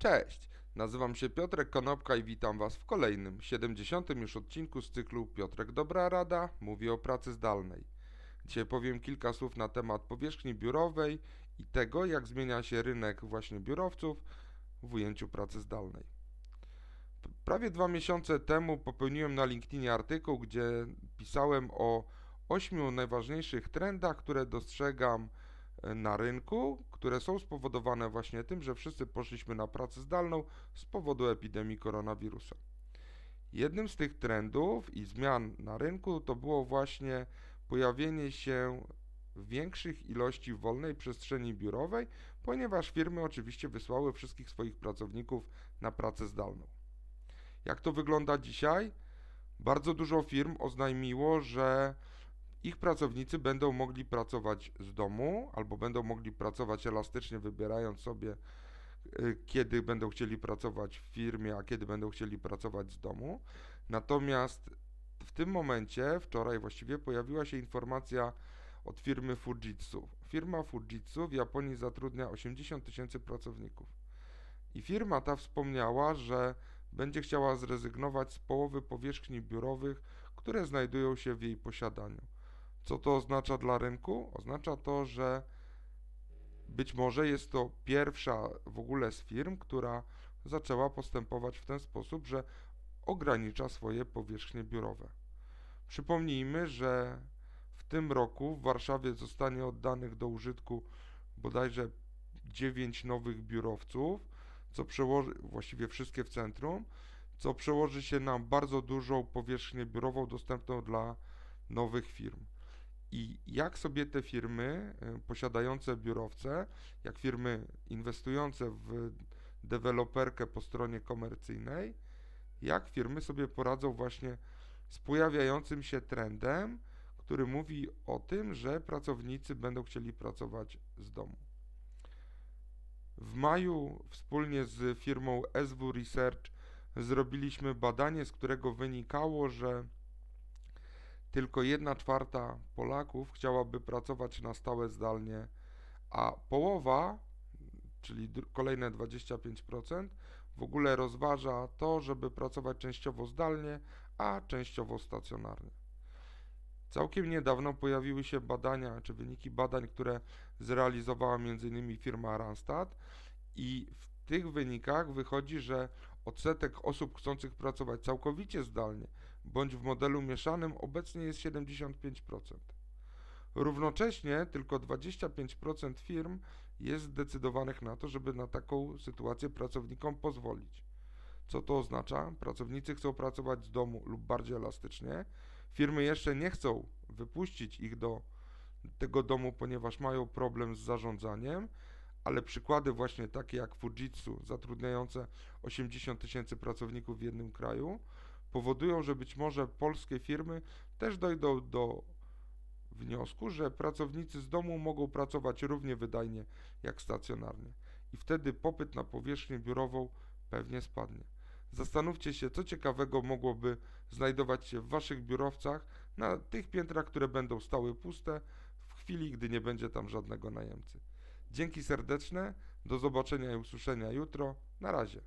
Cześć, nazywam się Piotrek Konopka i witam Was w kolejnym, 70. już odcinku z cyklu Piotrek Dobra Rada mówi o pracy zdalnej. Dzisiaj powiem kilka słów na temat powierzchni biurowej i tego, jak zmienia się rynek właśnie biurowców w ujęciu pracy zdalnej. Prawie dwa miesiące temu popełniłem na LinkedInie artykuł, gdzie pisałem o ośmiu najważniejszych trendach, które dostrzegam na rynku, które są spowodowane właśnie tym, że wszyscy poszliśmy na pracę zdalną z powodu epidemii koronawirusa. Jednym z tych trendów i zmian na rynku to było właśnie pojawienie się większych ilości wolnej przestrzeni biurowej, ponieważ firmy oczywiście wysłały wszystkich swoich pracowników na pracę zdalną. Jak to wygląda dzisiaj? Bardzo dużo firm oznajmiło, że ich pracownicy będą mogli pracować z domu albo będą mogli pracować elastycznie, wybierając sobie, y, kiedy będą chcieli pracować w firmie, a kiedy będą chcieli pracować z domu. Natomiast w tym momencie, wczoraj właściwie, pojawiła się informacja od firmy Fujitsu. Firma Fujitsu w Japonii zatrudnia 80 tysięcy pracowników. I firma ta wspomniała, że będzie chciała zrezygnować z połowy powierzchni biurowych, które znajdują się w jej posiadaniu. Co to oznacza dla rynku? Oznacza to, że być może jest to pierwsza w ogóle z firm, która zaczęła postępować w ten sposób, że ogranicza swoje powierzchnie biurowe. Przypomnijmy, że w tym roku w Warszawie zostanie oddanych do użytku bodajże 9 nowych biurowców, co przełoży, właściwie wszystkie w centrum, co przełoży się na bardzo dużą powierzchnię biurową dostępną dla nowych firm. I jak sobie te firmy e, posiadające biurowce, jak firmy inwestujące w deweloperkę po stronie komercyjnej, jak firmy sobie poradzą właśnie z pojawiającym się trendem, który mówi o tym, że pracownicy będą chcieli pracować z domu. W maju wspólnie z firmą SW Research zrobiliśmy badanie, z którego wynikało, że tylko 1 czwarta Polaków chciałaby pracować na stałe zdalnie, a połowa, czyli kolejne 25%, w ogóle rozważa to, żeby pracować częściowo zdalnie, a częściowo stacjonarnie. Całkiem niedawno pojawiły się badania, czy wyniki badań, które zrealizowała m.in. firma Randstad i w tych wynikach wychodzi, że odsetek osób chcących pracować całkowicie zdalnie bądź w modelu mieszanym obecnie jest 75%. Równocześnie tylko 25% firm jest zdecydowanych na to, żeby na taką sytuację pracownikom pozwolić. Co to oznacza? Pracownicy chcą pracować z domu lub bardziej elastycznie. Firmy jeszcze nie chcą wypuścić ich do tego domu, ponieważ mają problem z zarządzaniem, ale przykłady właśnie takie jak Fujitsu, zatrudniające 80 tysięcy pracowników w jednym kraju, powodują, że być może polskie firmy też dojdą do wniosku, że pracownicy z domu mogą pracować równie wydajnie jak stacjonarnie. I wtedy popyt na powierzchnię biurową pewnie spadnie. Zastanówcie się, co ciekawego mogłoby znajdować się w Waszych biurowcach na tych piętrach, które będą stały puste w chwili, gdy nie będzie tam żadnego najemcy. Dzięki serdeczne, do zobaczenia i usłyszenia jutro. Na razie.